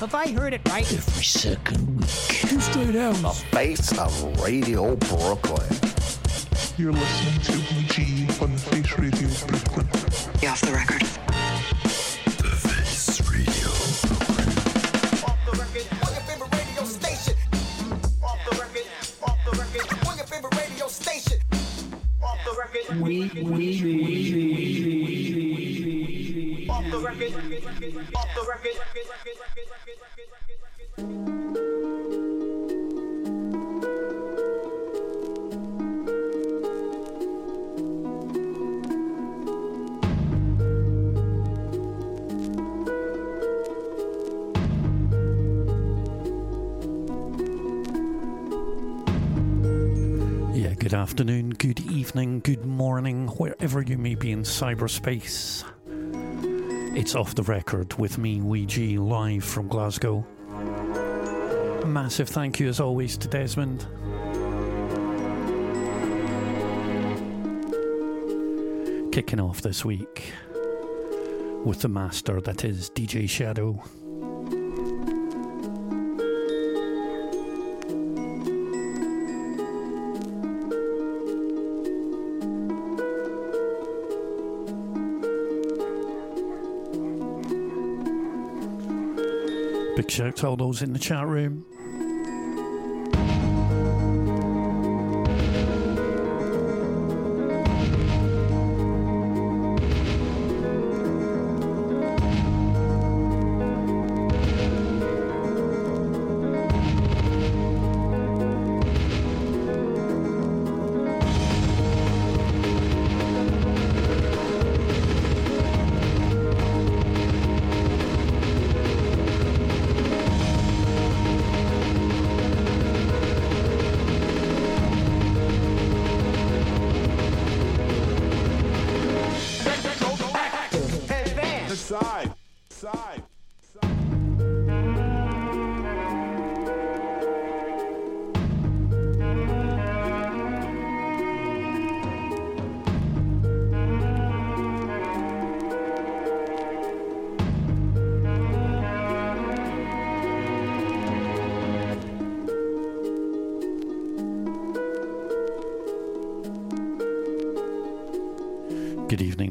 Have I heard it right? Every second week. Straight out. The face of Radio Brooklyn. You're listening to weeG on the Face Radio Brooklyn. Off the record. The Face Radio Brooklyn. Off the record, on your favorite radio station. Off the record, off the record, on your favorite radio station. Off the record. We, we, we, we, we. Off the record, off the record. Yeah, good afternoon, good evening, good morning, wherever you may be in cyberspace. It's off the record with me, weeG, live from Glasgow. Massive thank you, as always, to Desmond. Kicking off this week with the master that is DJ Shadow. Big shout to all those in the chat room.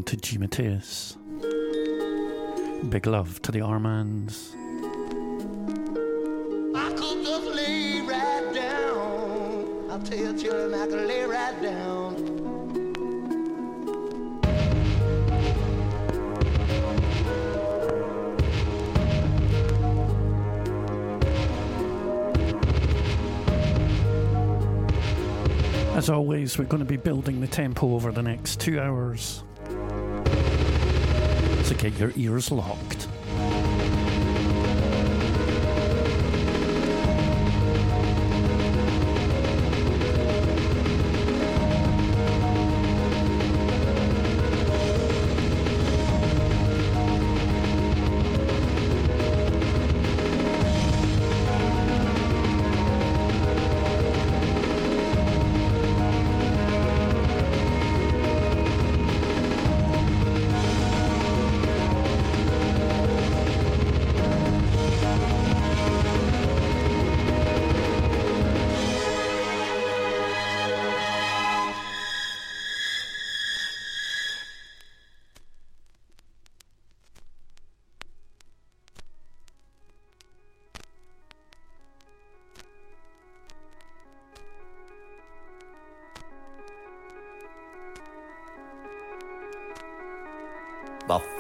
To G. Matthias. Big love to the Armands. I could just lay right down. I'll tell you, children, I could lay right down. As As always, we're going to be building the tempo over the next two hours. So get your ears locked.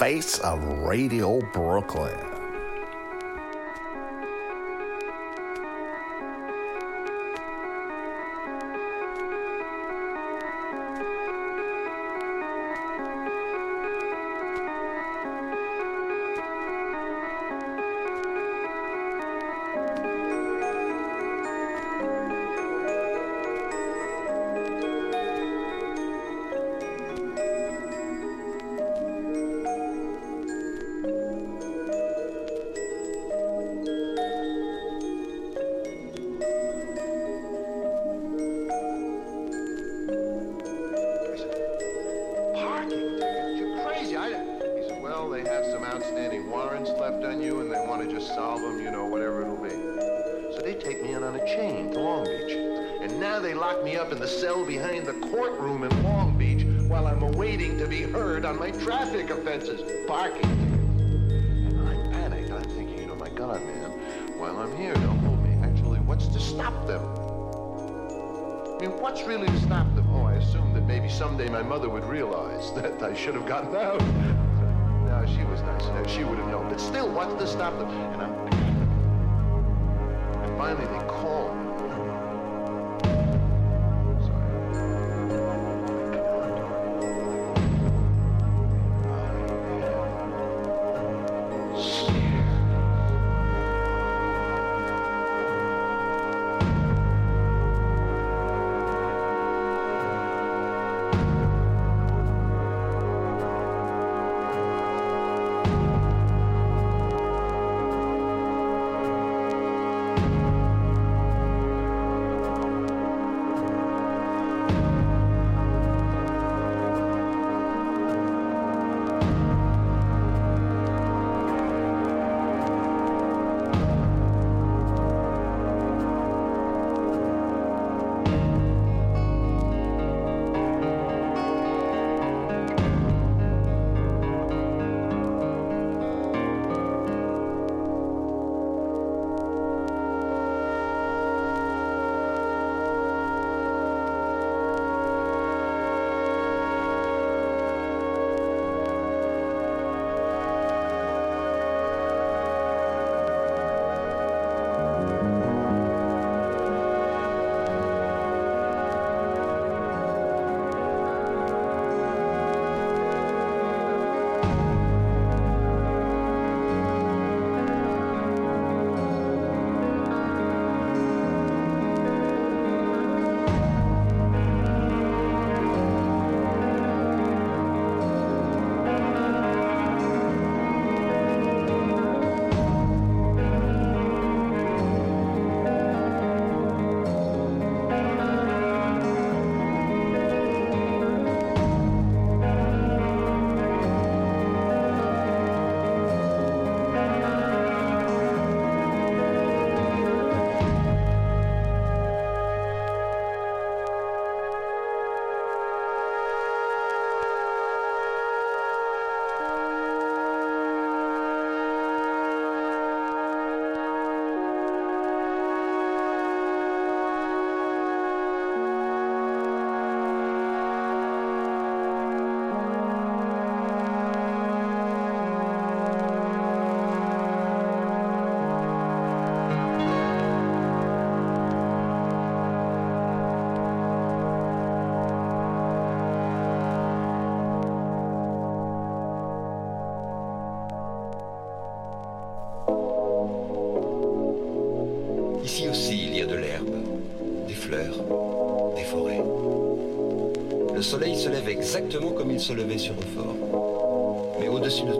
Face of Radio Brooklyn. Soleil se lève exactement comme il se levait sur Euphore. Mais au-dessus de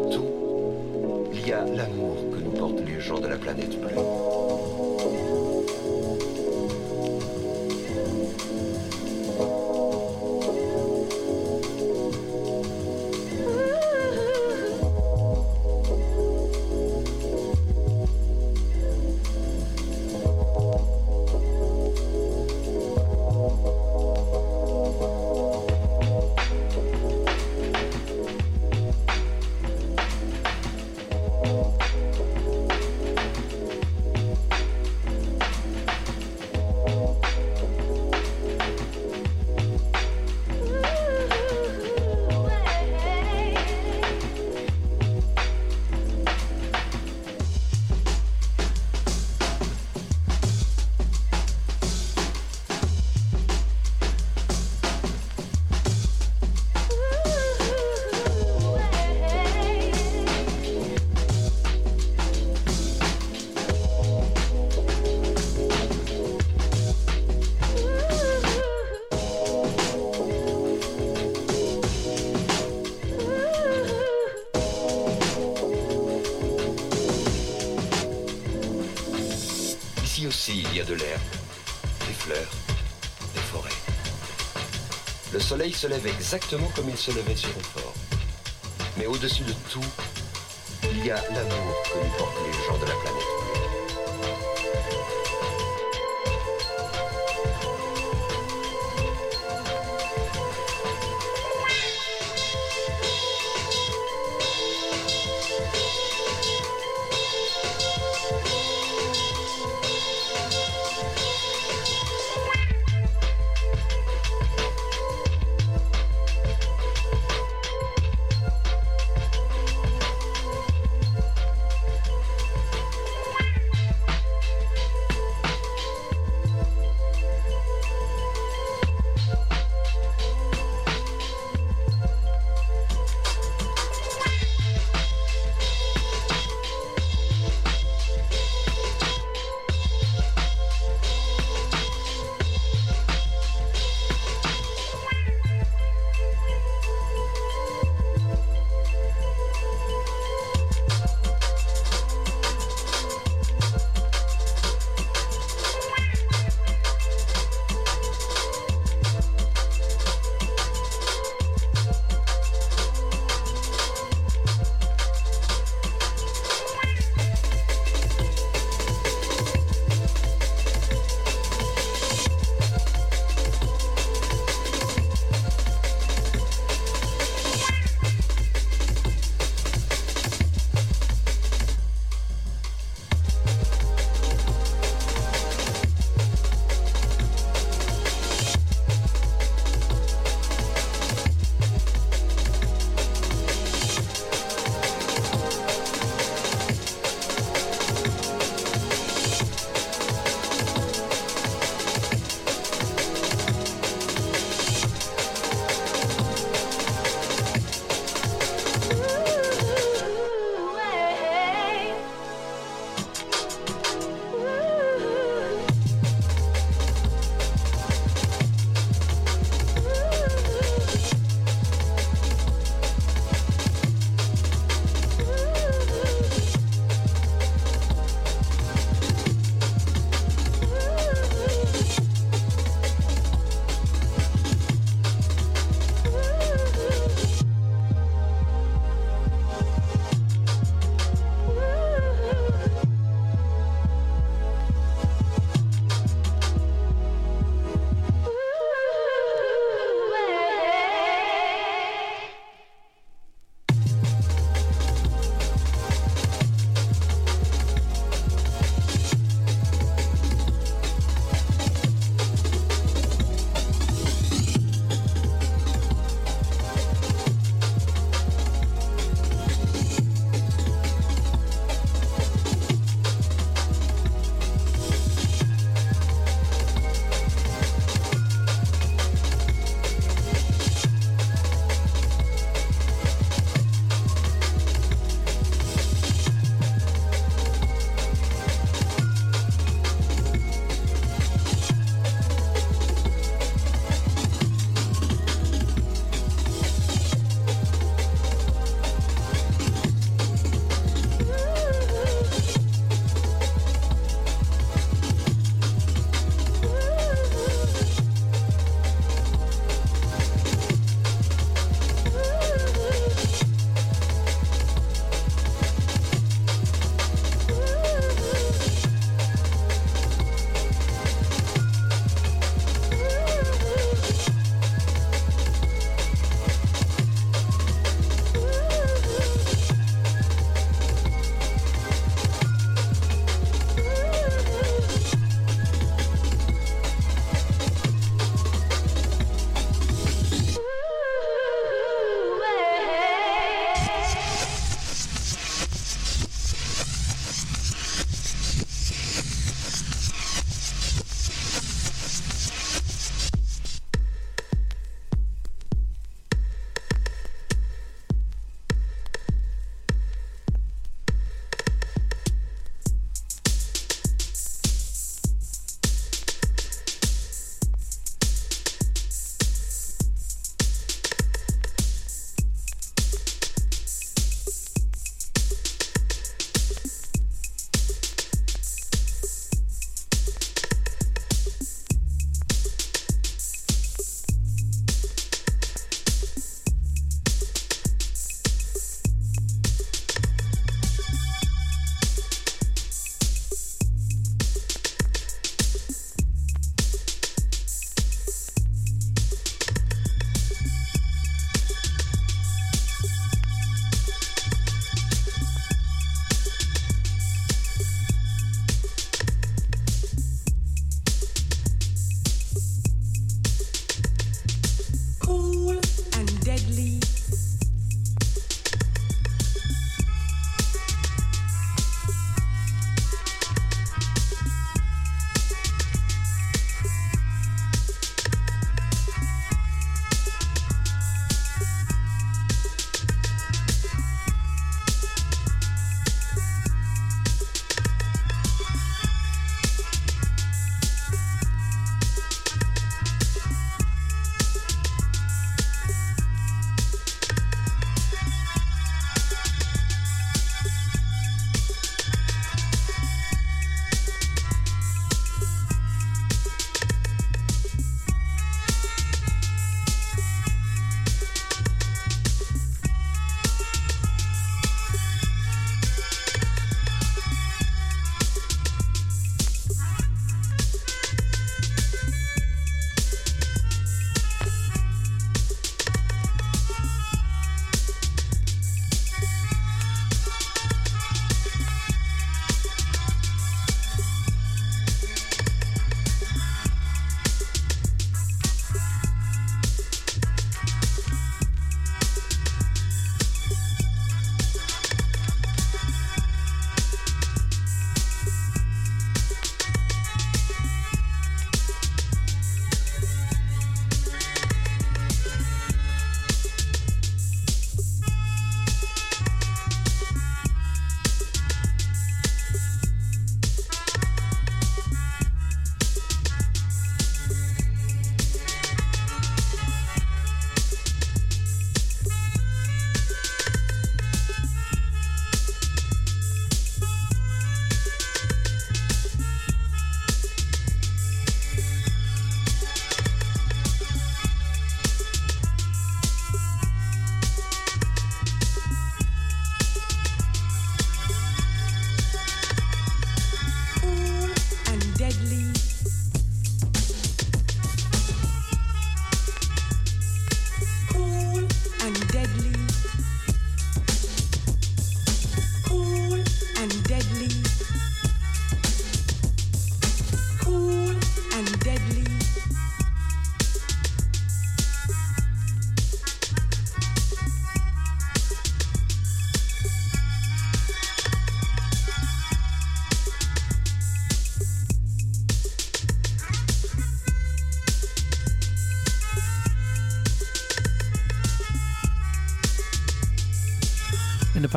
y a de l'air, des fleurs, des forêts. Le soleil se lève exactement comme il se levait sur Euphore. Mais au-dessus de tout, il y a l'amour que nous portent les gens de la planète.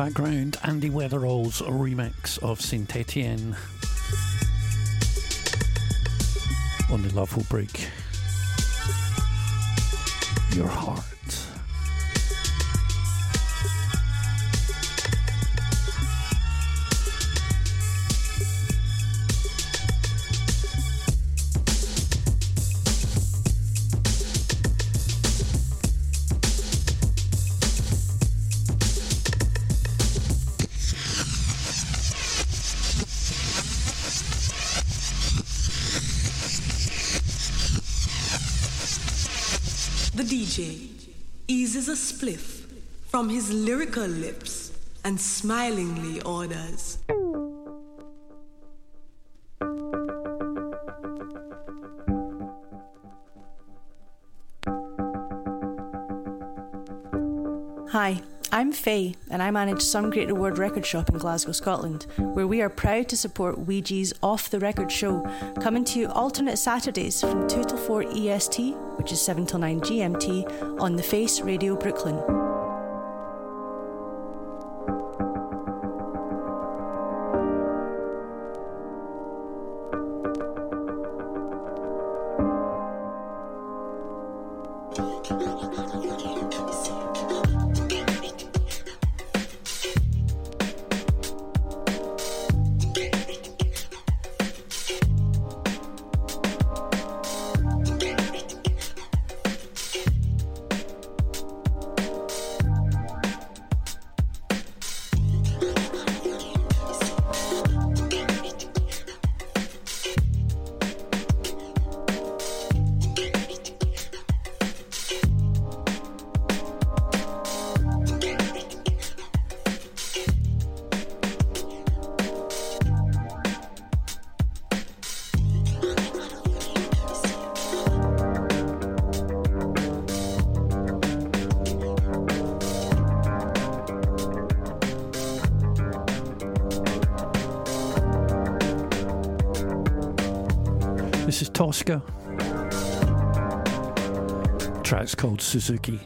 Background, Andy Weatherall's remix of Saint Etienne on the Love Will Break Your Heart. From his lyrical lips and smilingly orders. Hi, I'm Faye, and I manage Some Great Reward Record Shop in Glasgow, Scotland, where we are proud to support weeG's Off the Record show, coming to you alternate Saturdays from 2 till 4 EST, which is 7 till 9 GMT, on The Face Radio Brooklyn. Is Track's called Suzuki.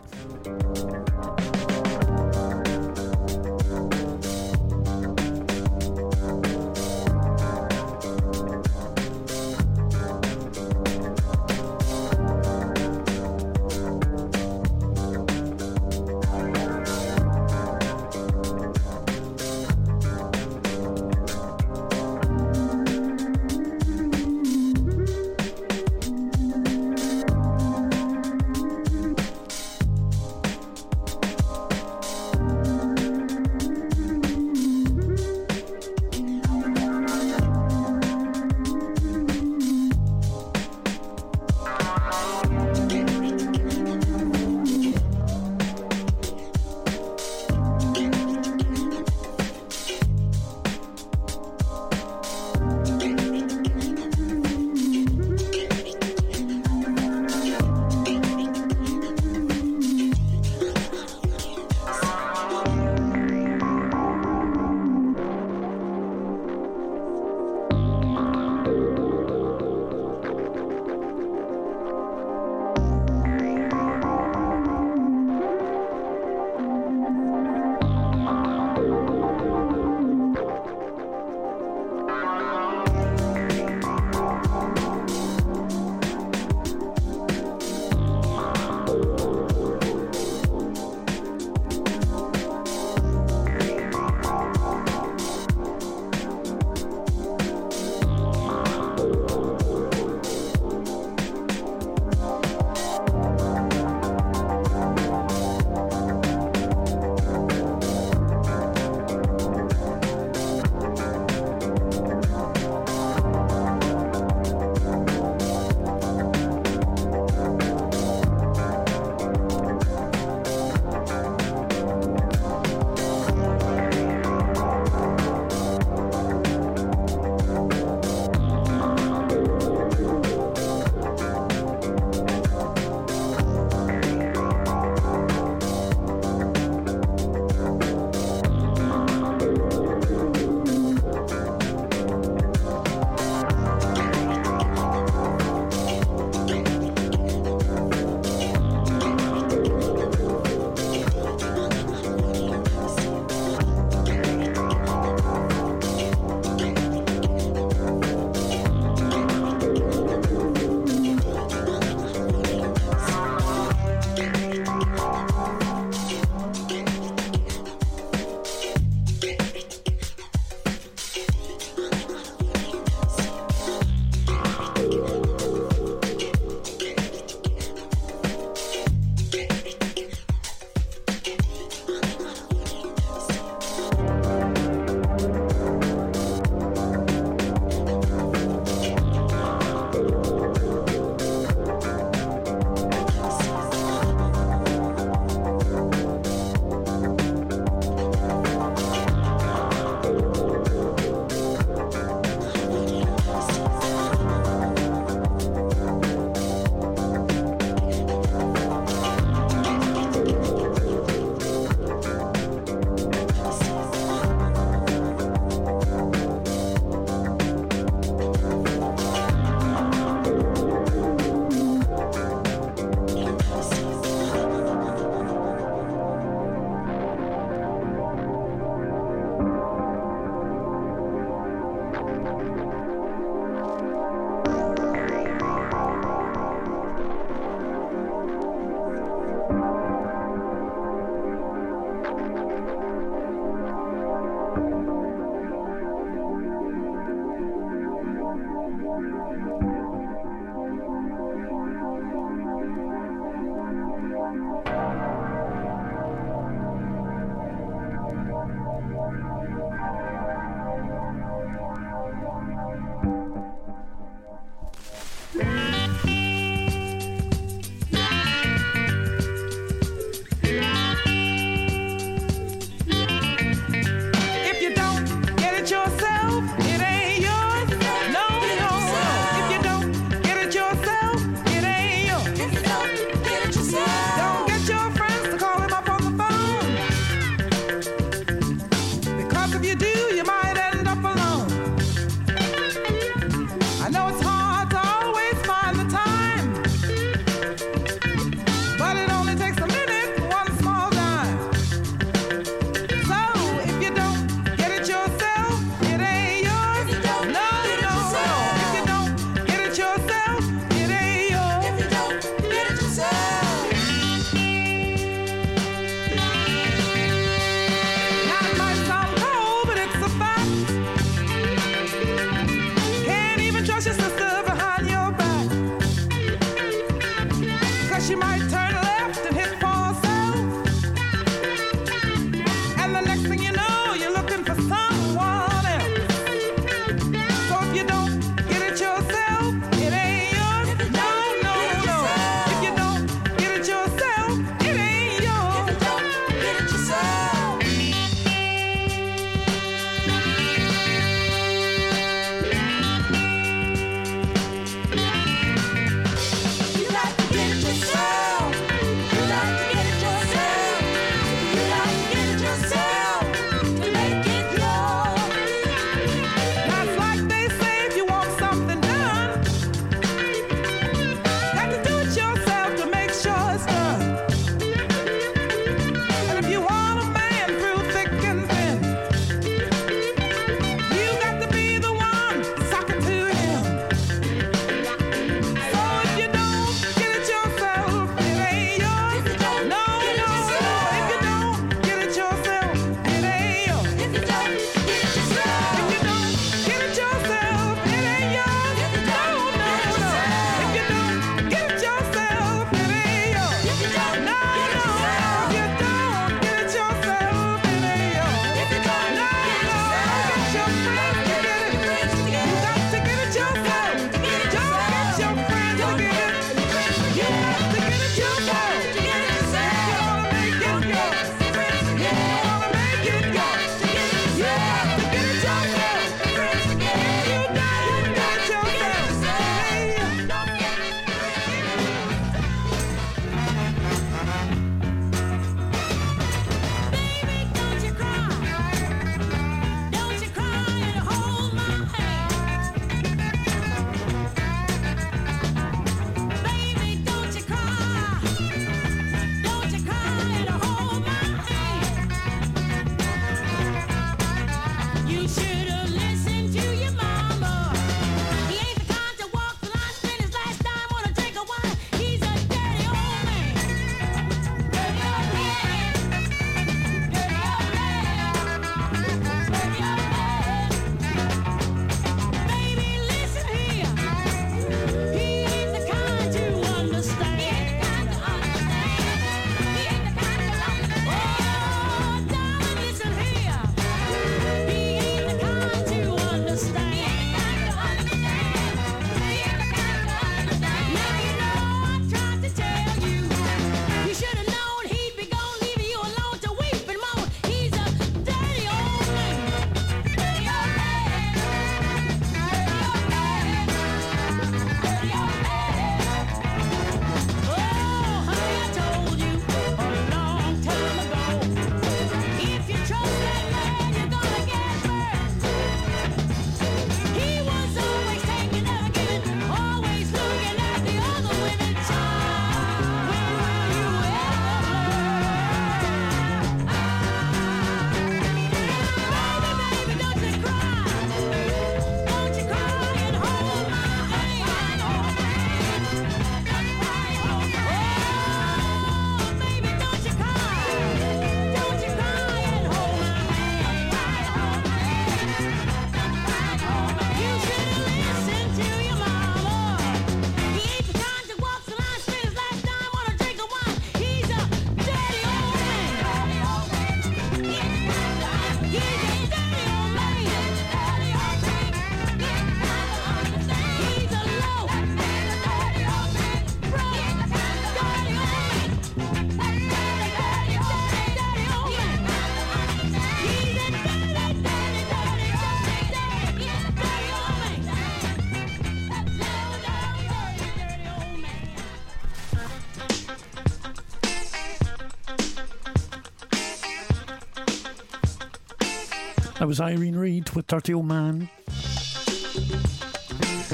That was Irene Reid with Dirty Old Man.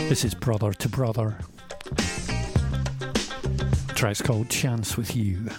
This is Brother to Brother. Track's called Chance with You.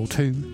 Soul 2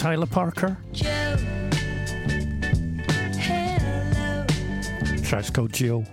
Hyla Parker. Joe. Hello. Track's called Jill.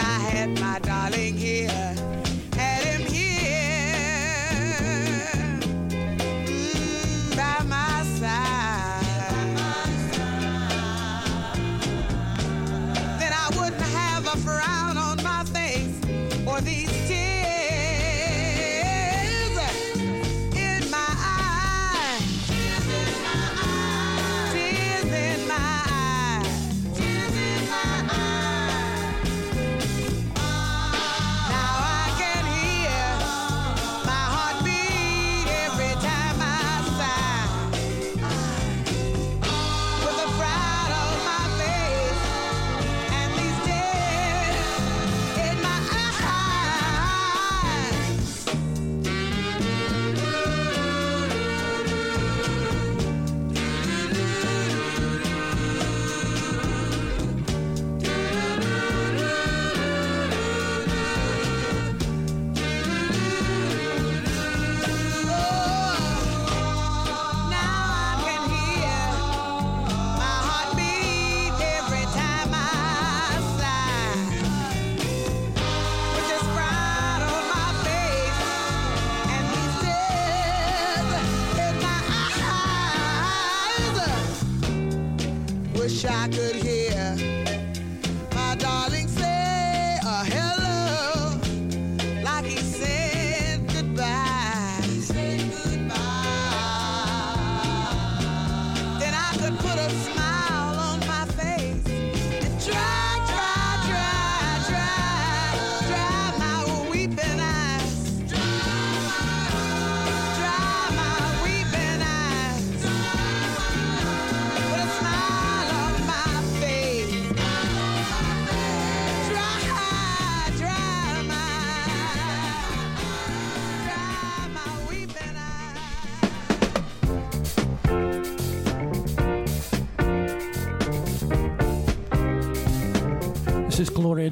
I had my darling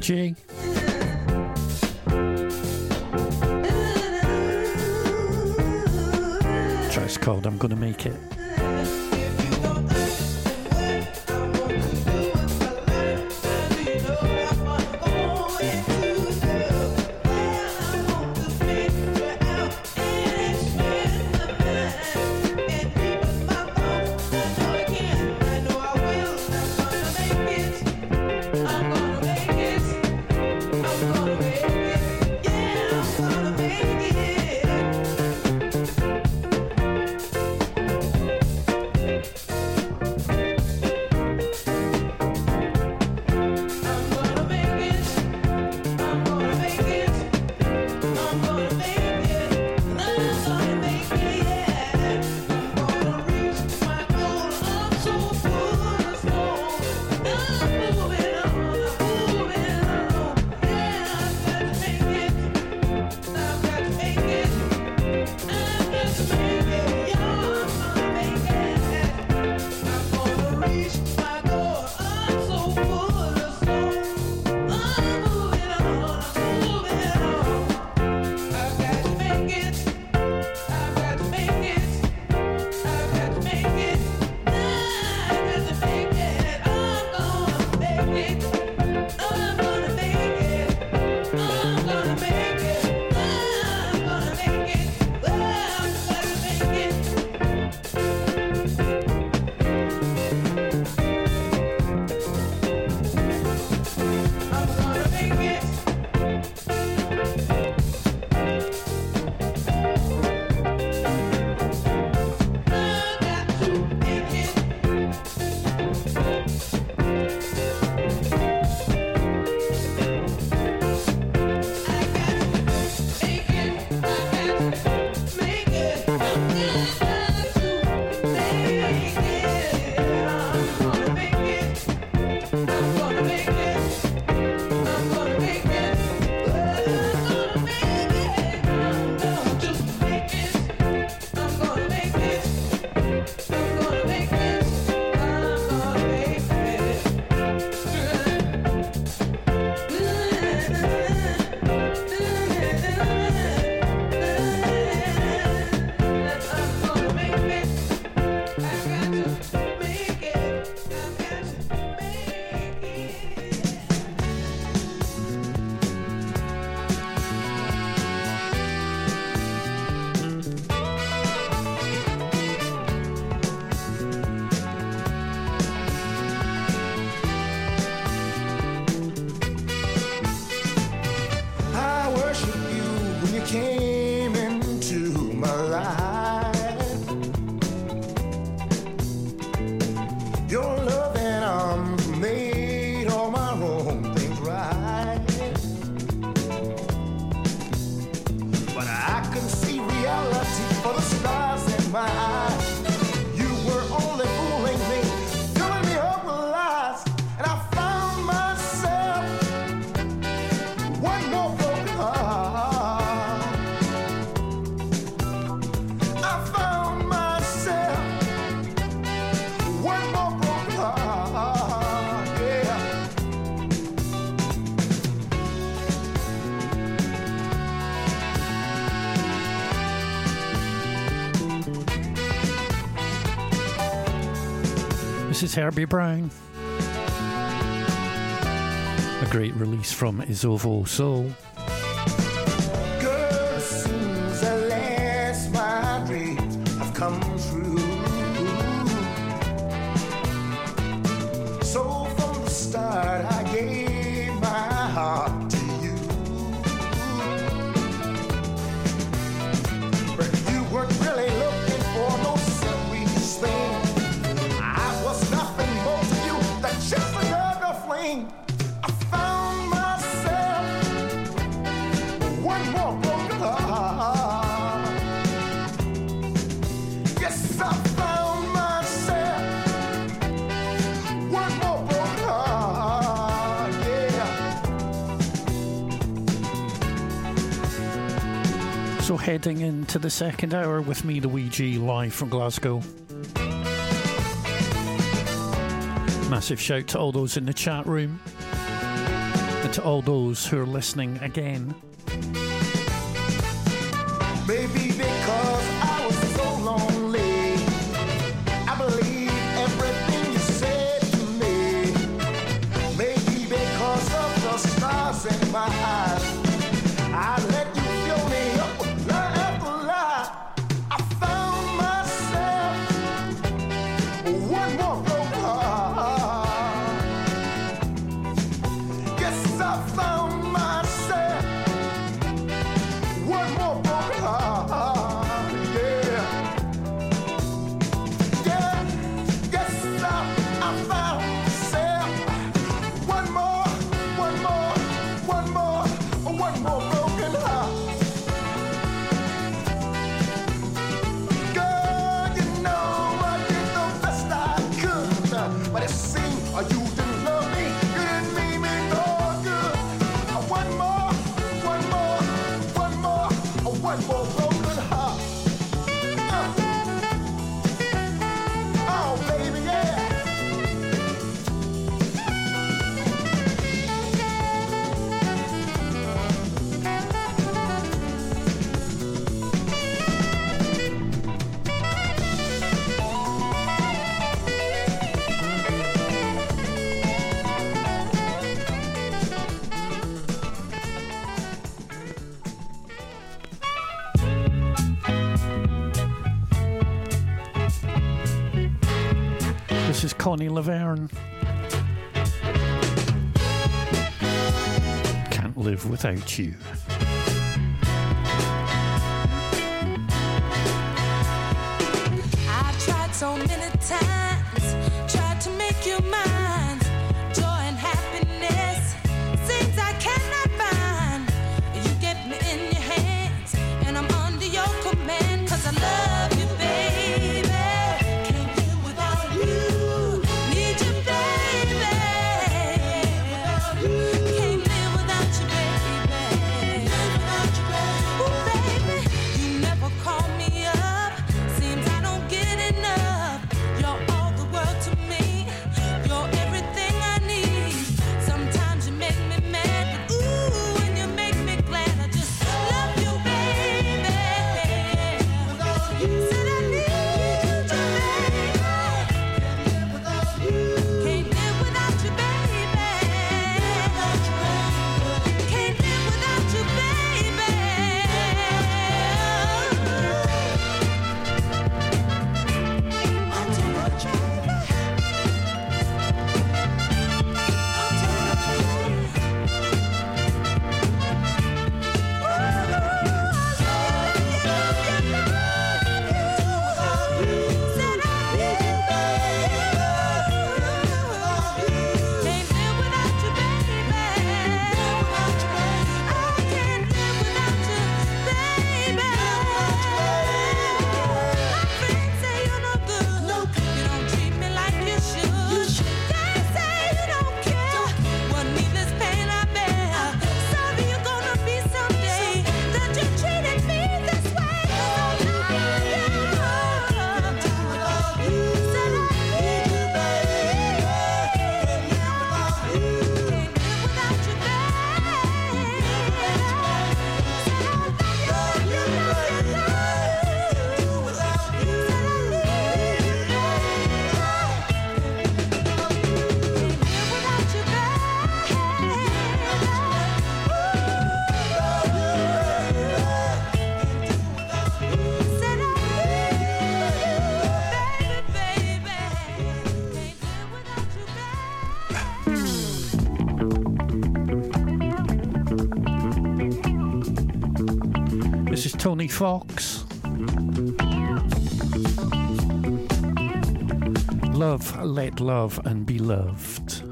Gloria This is Herbie Brown. A great release from Isovo Soul. heading into the second hour with me, weeG, live from Glasgow. Massive shout to all those in the chat room and to all those who are listening again. Maybe because I was so lonely, I believe everything you said to me. Maybe because of the stars in my eyes. without you. Tony Fox. Love, let love, and be loved.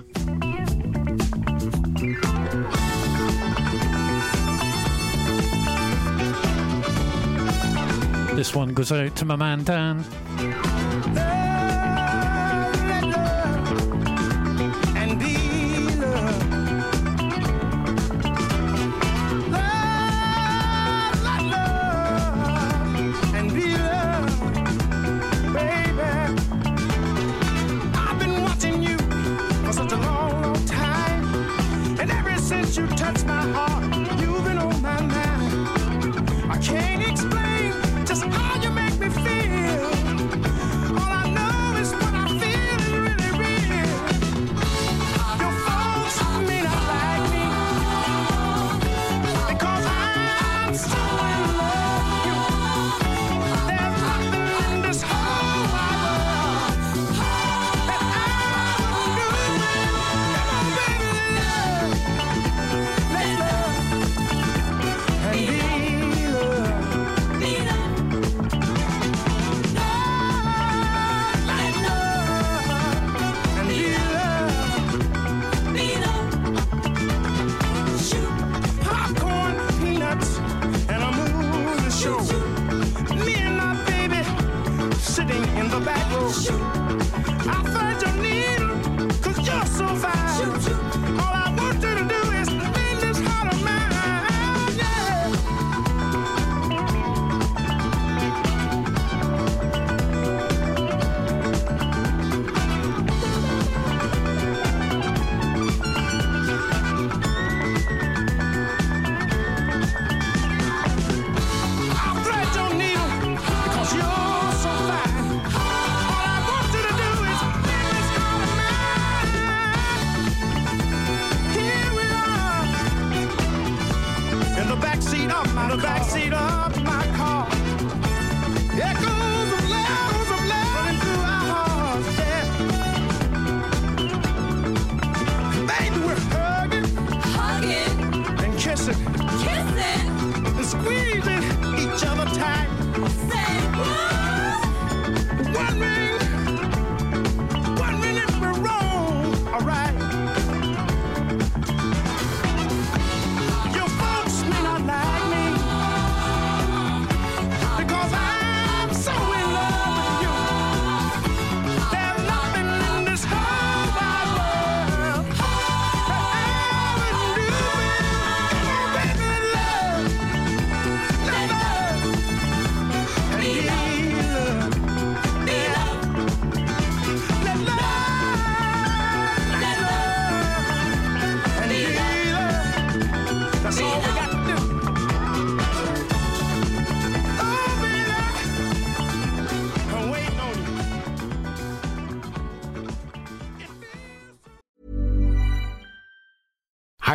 This one goes out to my man Dan.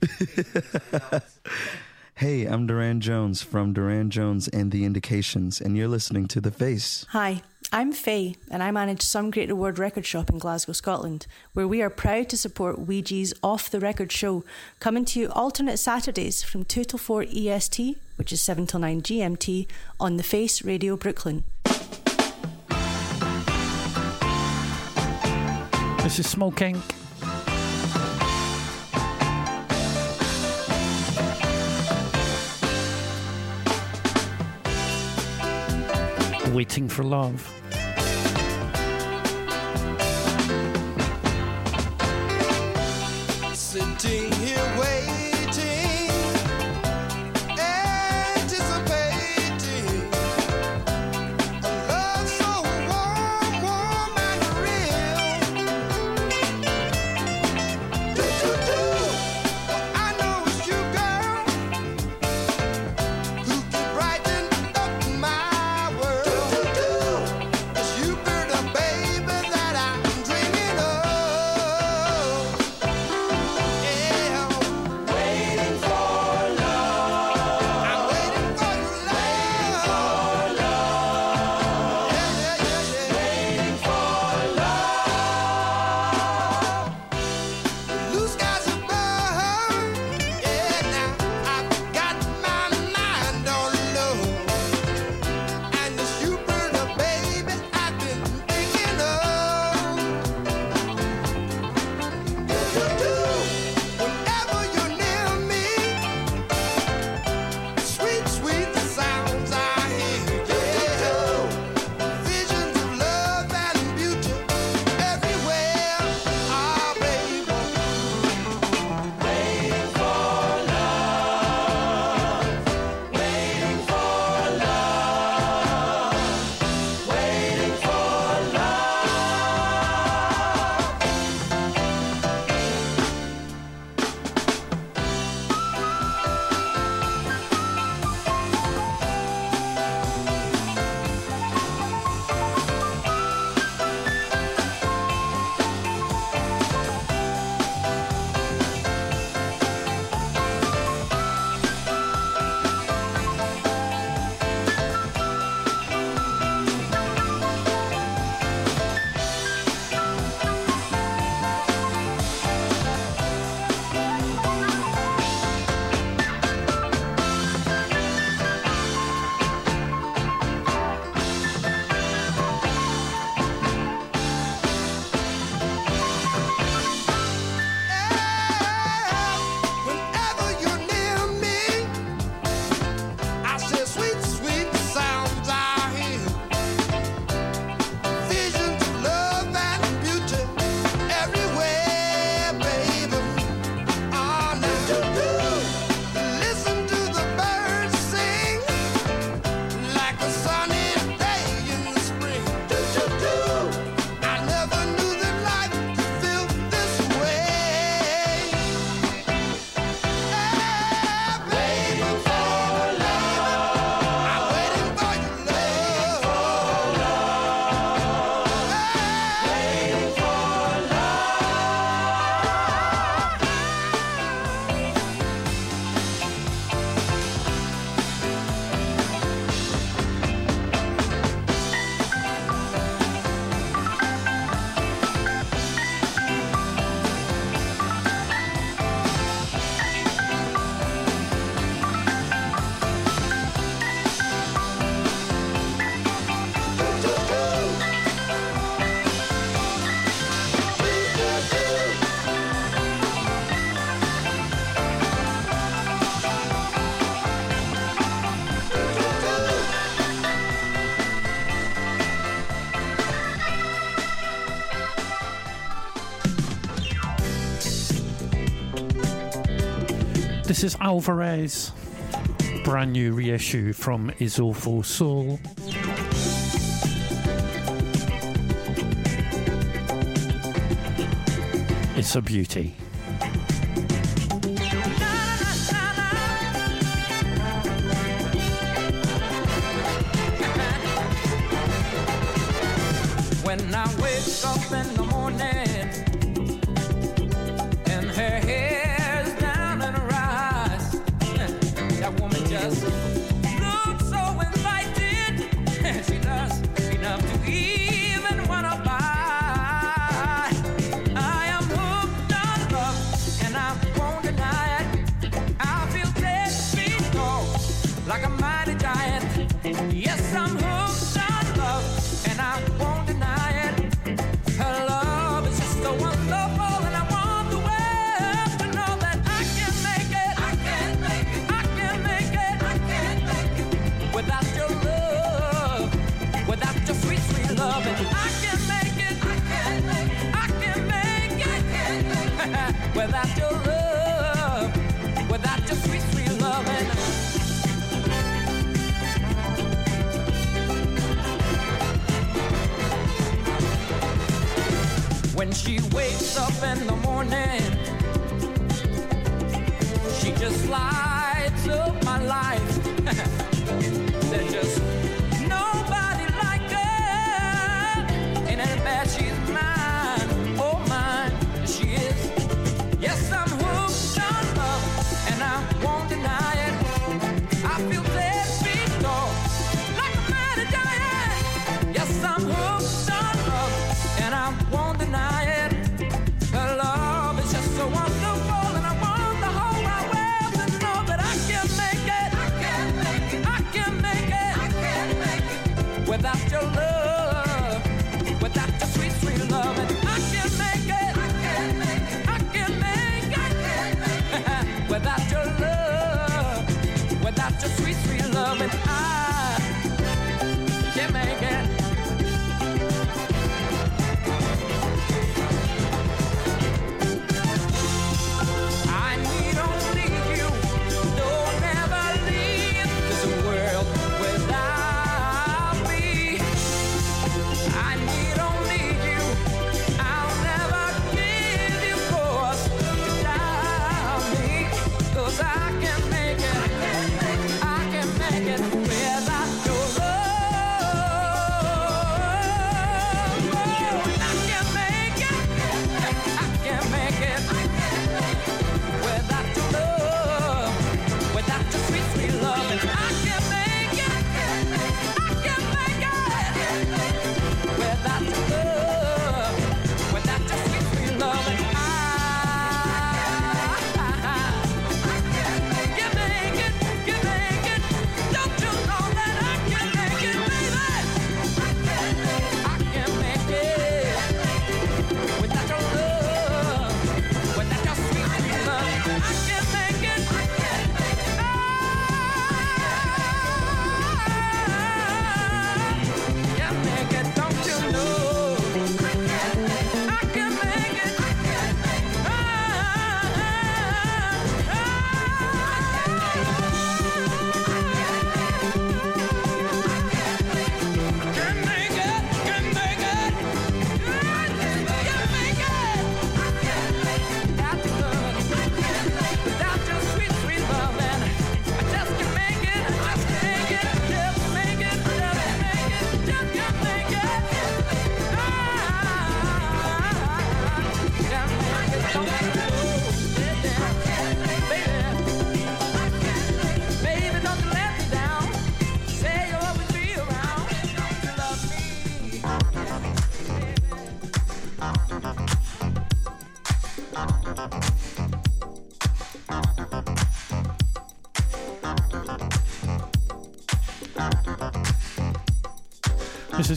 Hey, I'm Durand Jones from Durand Jones and the Indications, and you're listening to The Face. Hi, I'm Faye, and I manage Some Great Reward Record Shop in Glasgow, Scotland, where we are proud to support weeG's Off the Record show, coming to you alternate Saturdays from 2 till 4 EST, which is 7 till 9 GMT, on The Face Radio Brooklyn. This is Smoking. without Waiting for Love. Sitting This is Alvarez, brand new reissue from Izipho Soul. It's a beauty.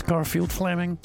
Garfield Fleming.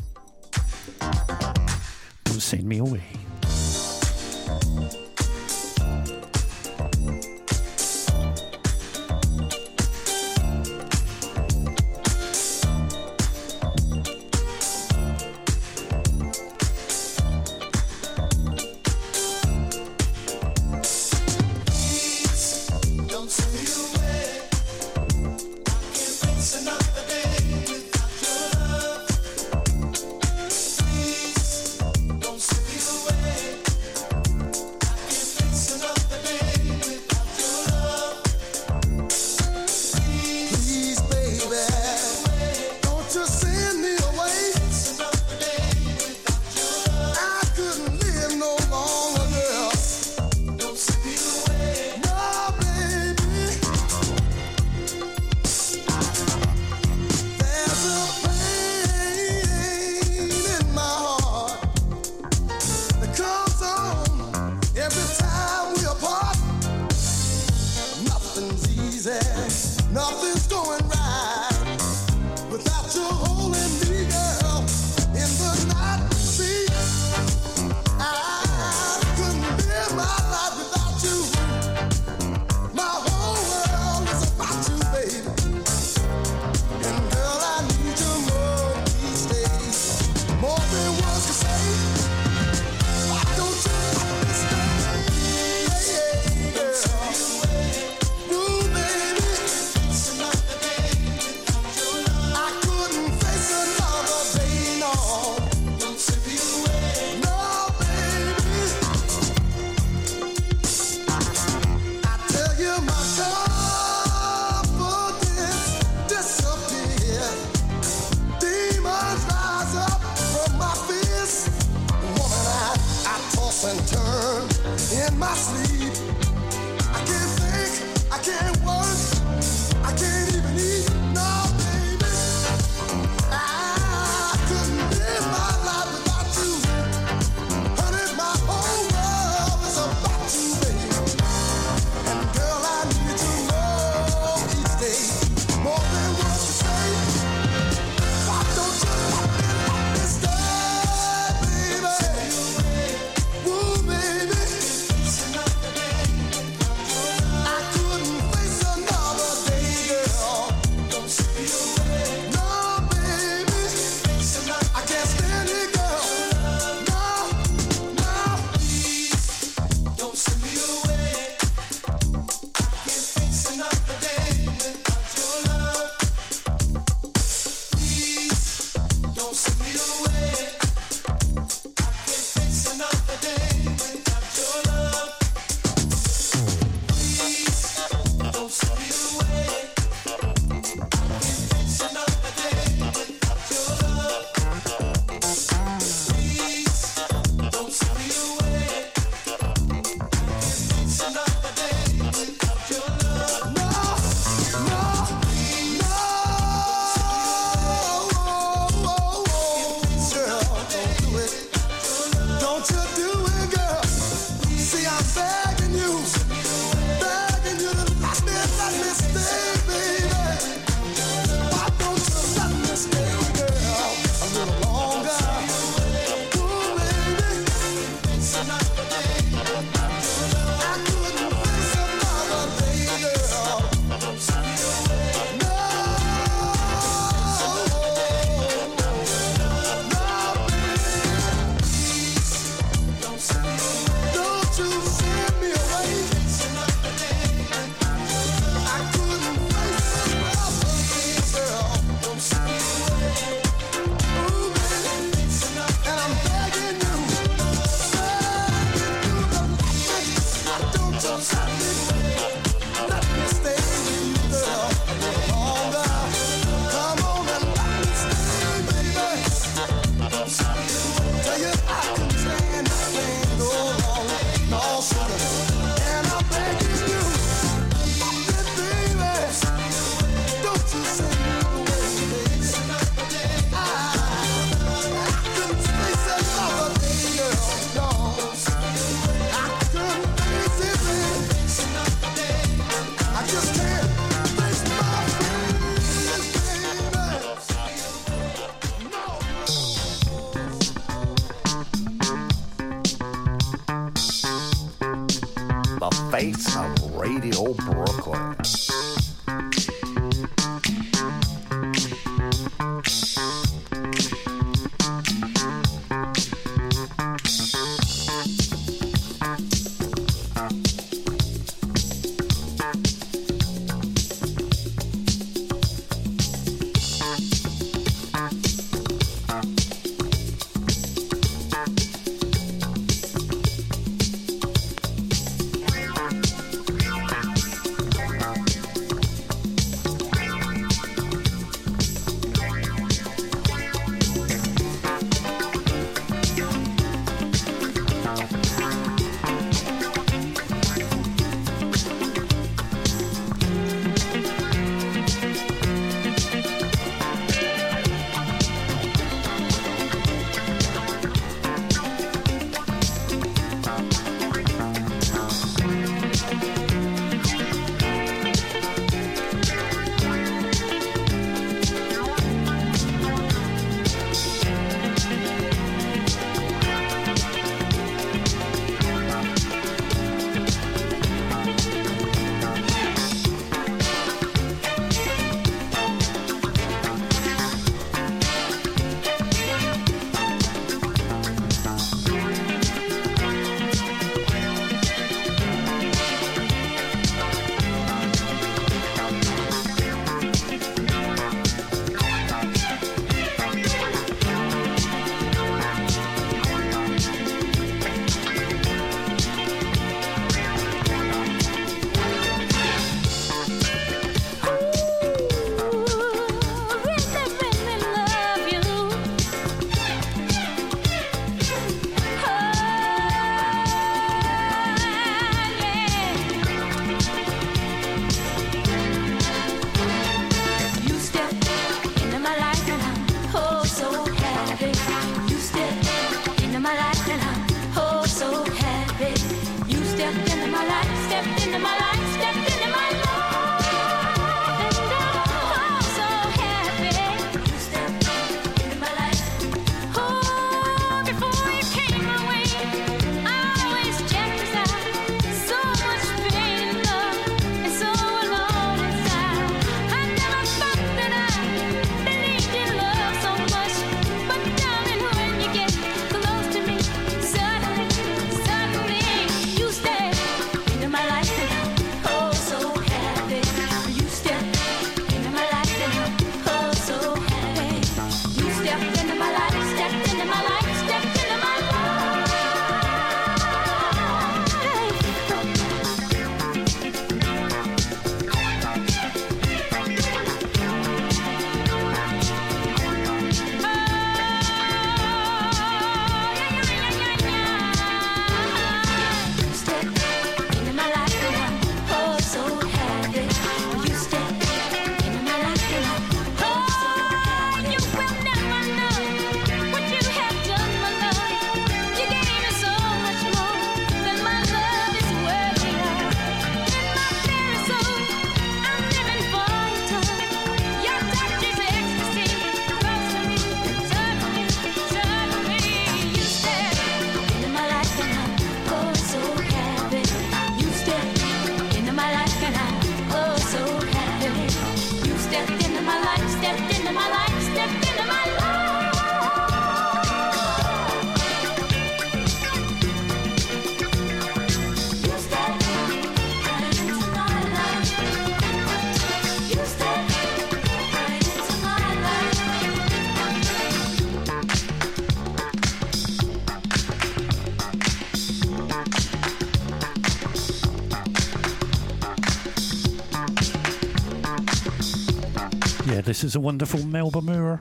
This is a wonderful Melba Moore.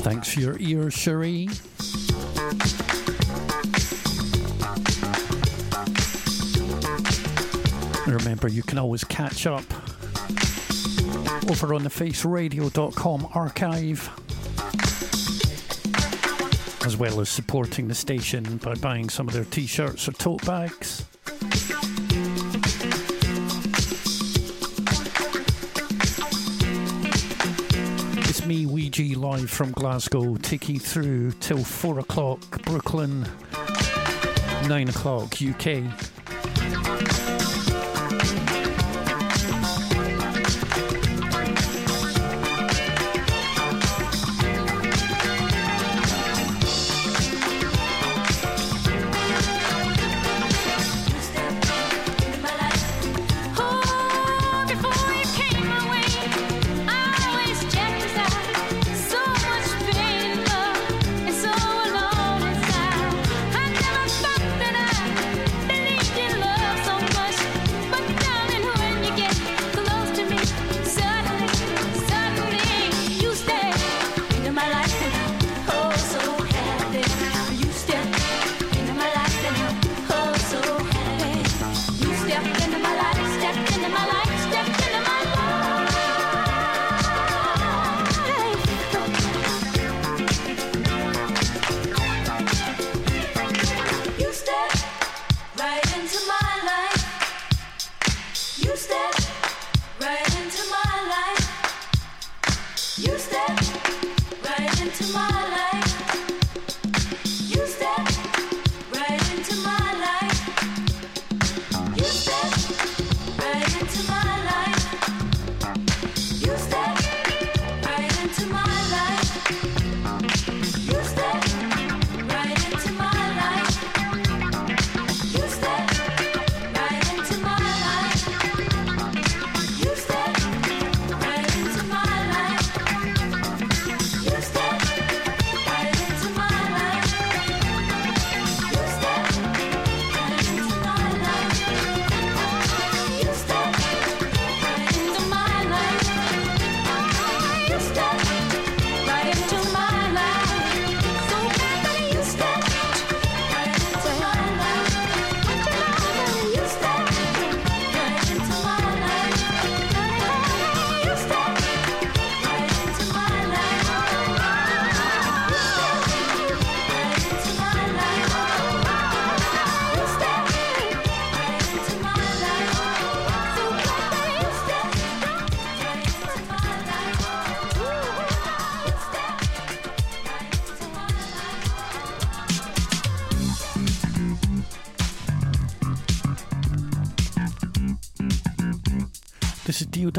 Thanks for your ear, Cherie. Remember, you can always catch up over on the faceradio.com archive, as well as supporting the station by buying some of their t shirts or tote bags. Live from Glasgow, take you through till 4 o'clock Brooklyn, 9 o'clock UK.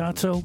that so?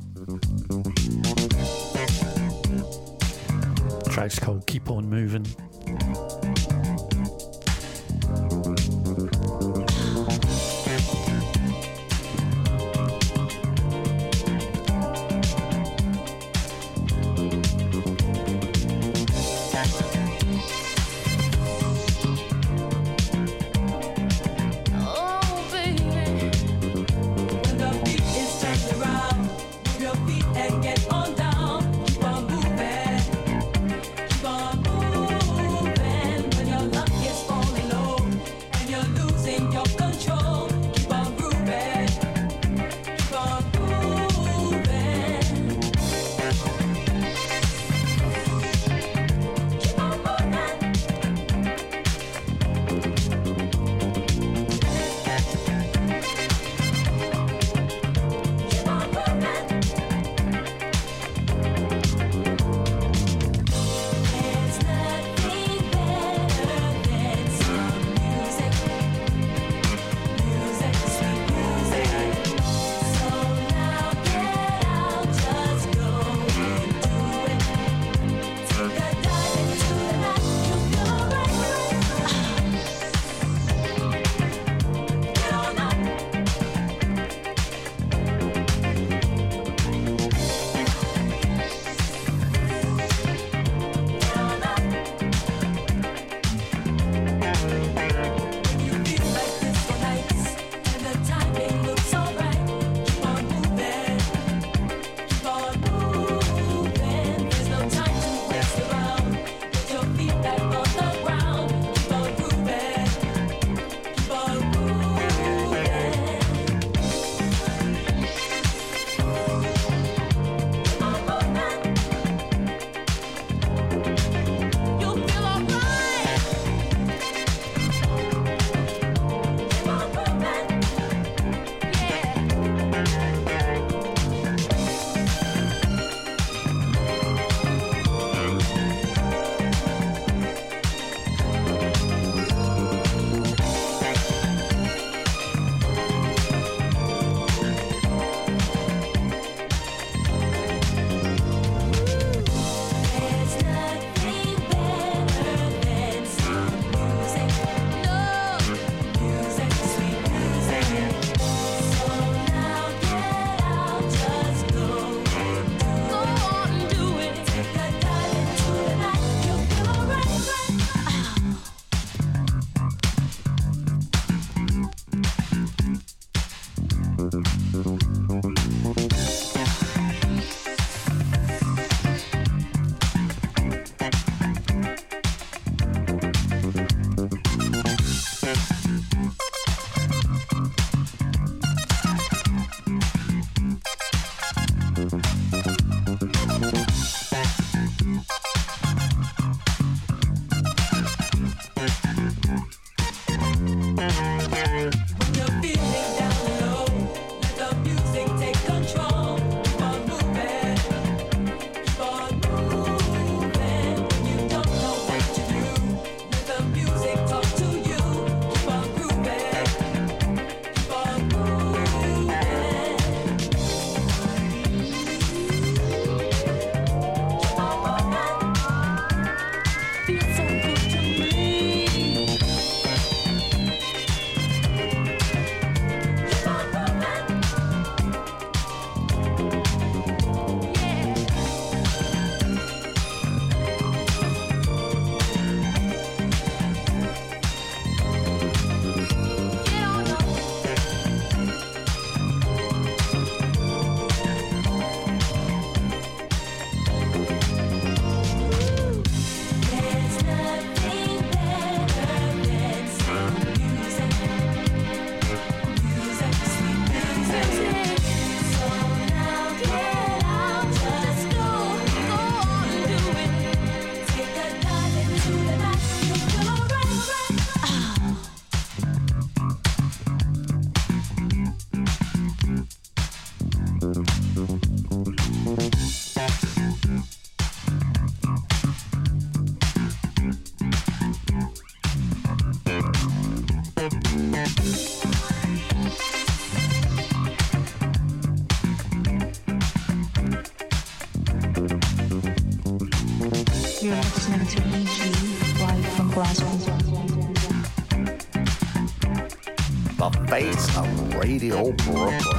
Lady Old Brooklyn.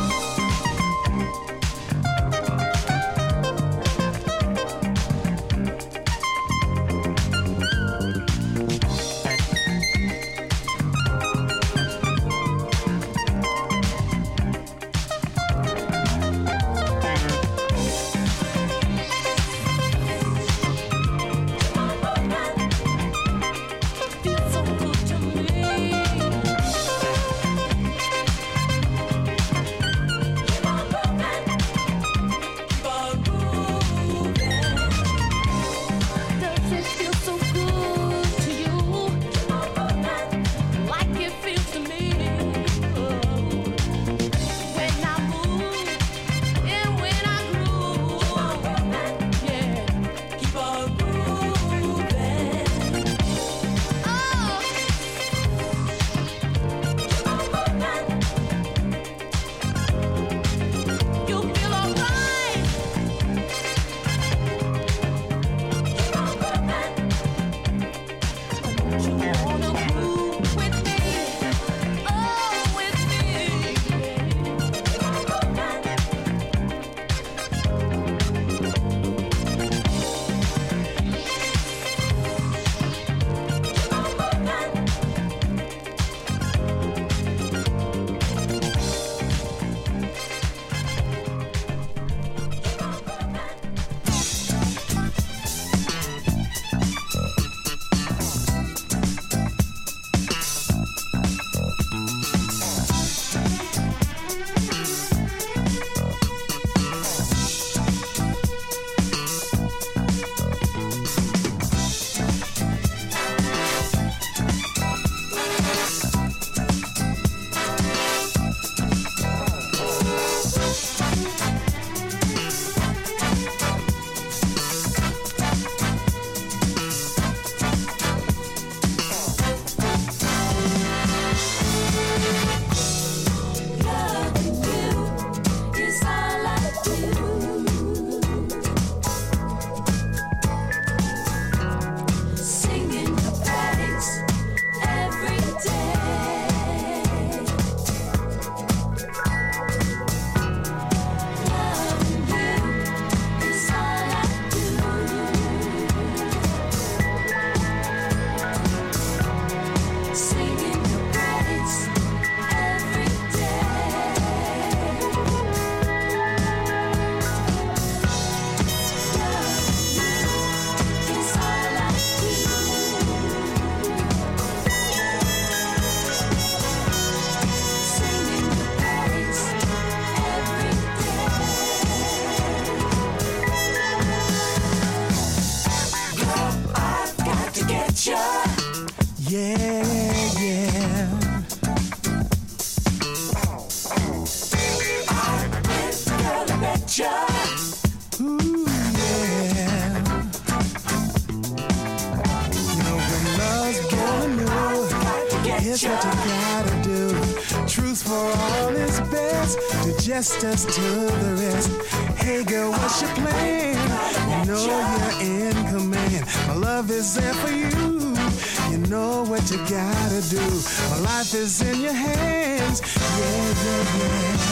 for all is best, to just us to the rest. Hey girl, what's your plan? You know you're in command. My love is there for you. You know what you gotta do. My life is in your hands. Yeah, yeah, yeah.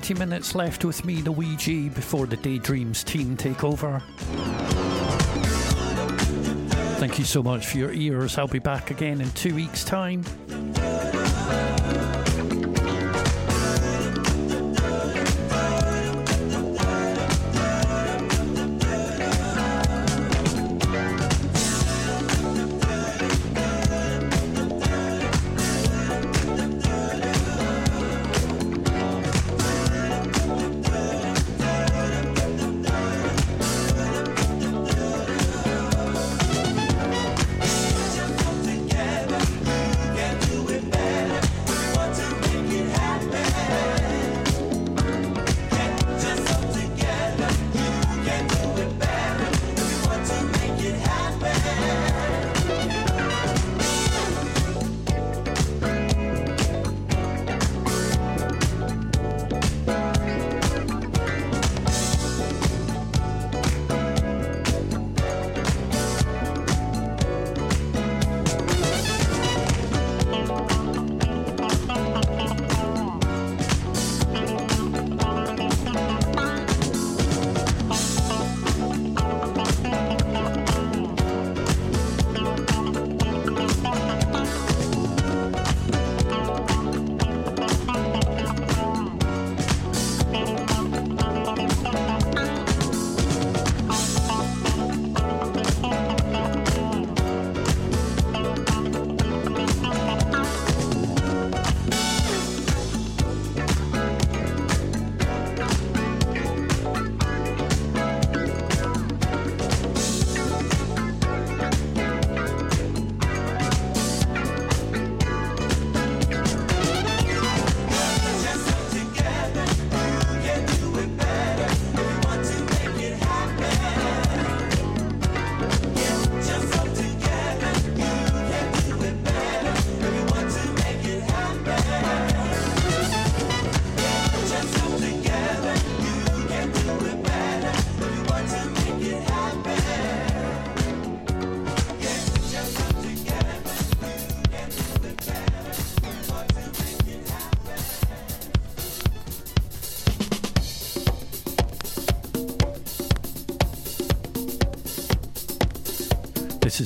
20 minutes left with me, the weeG, before the Daydreams team take over. Thank you so much for your ears. I'll be back again in two weeks' time.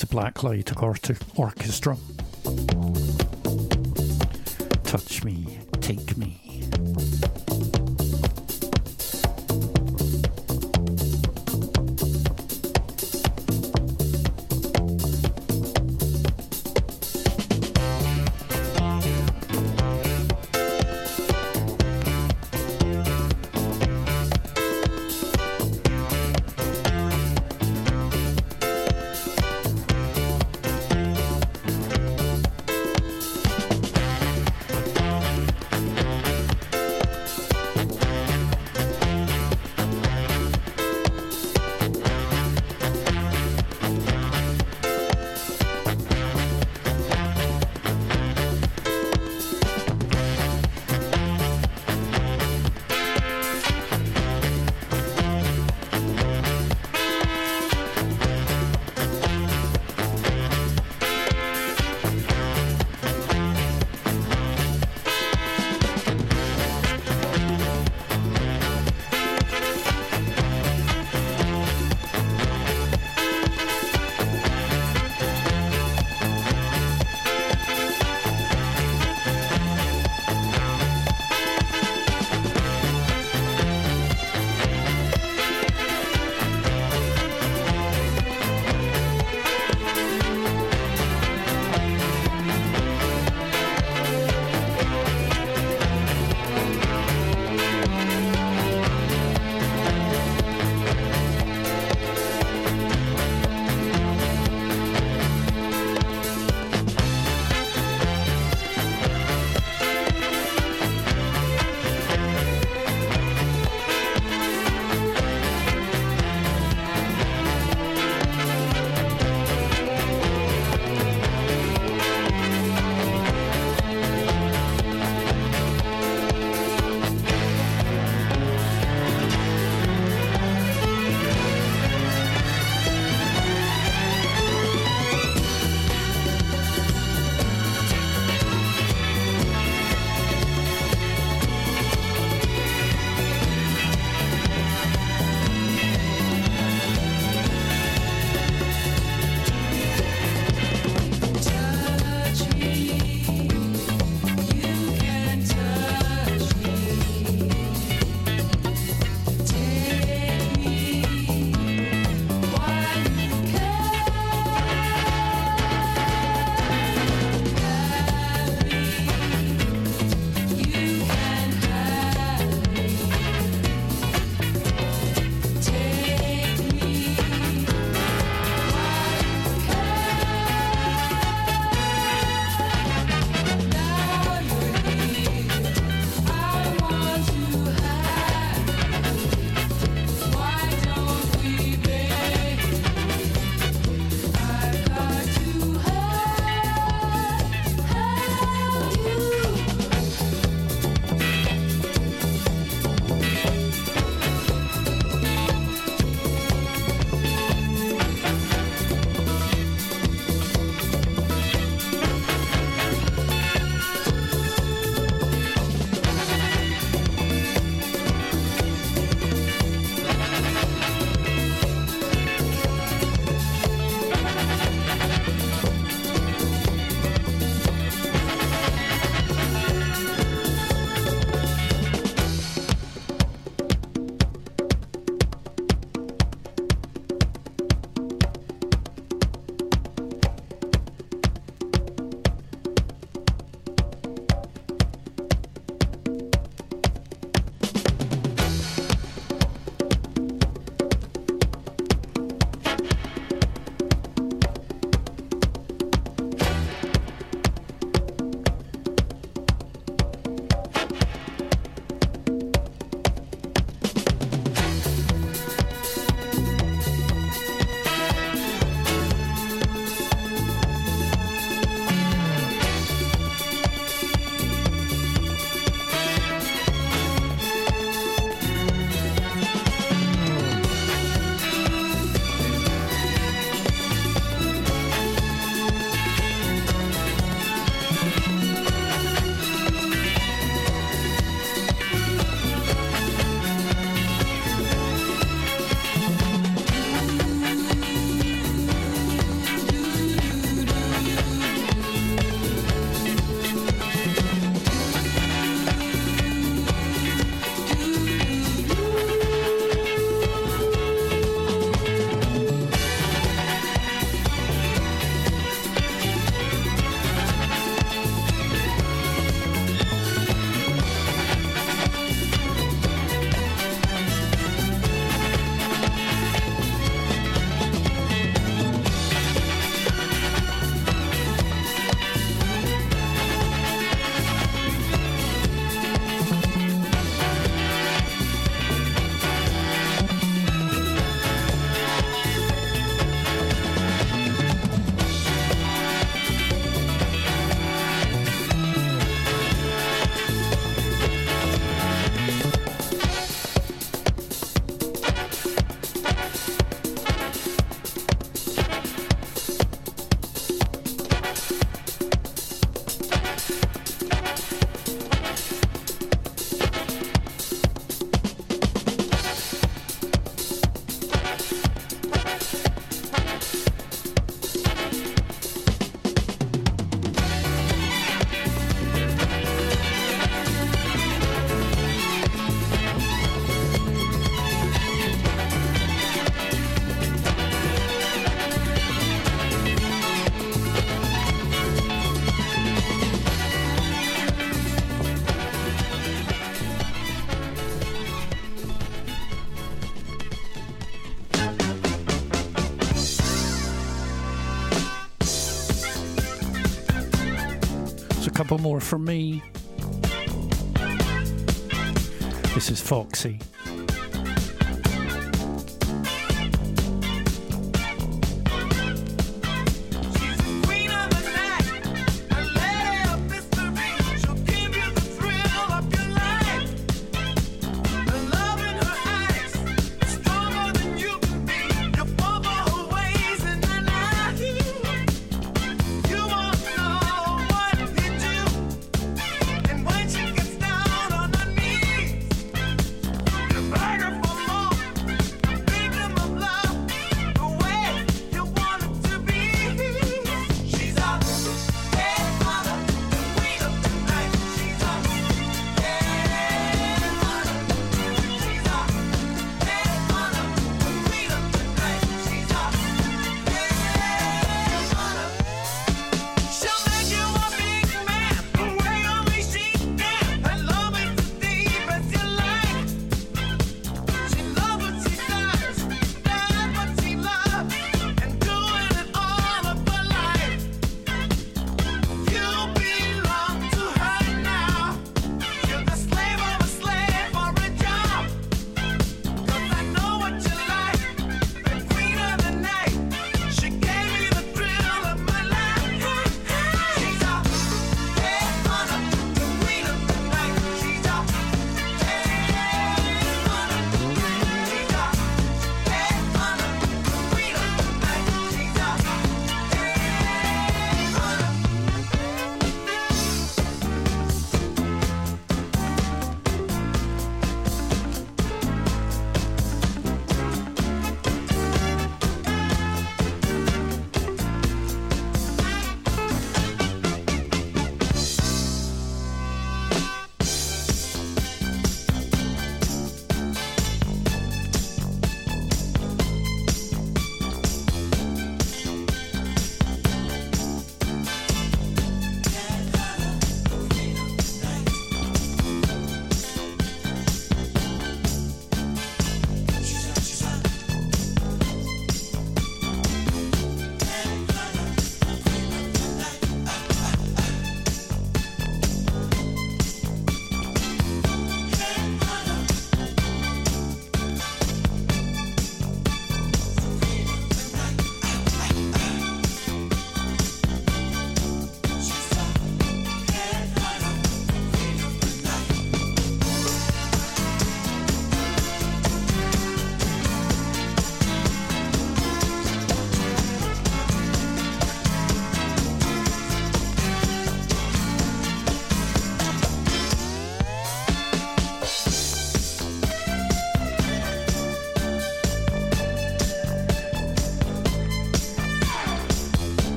The Blacklight Orta- Orchestra. Couple more from me. This is Foxy.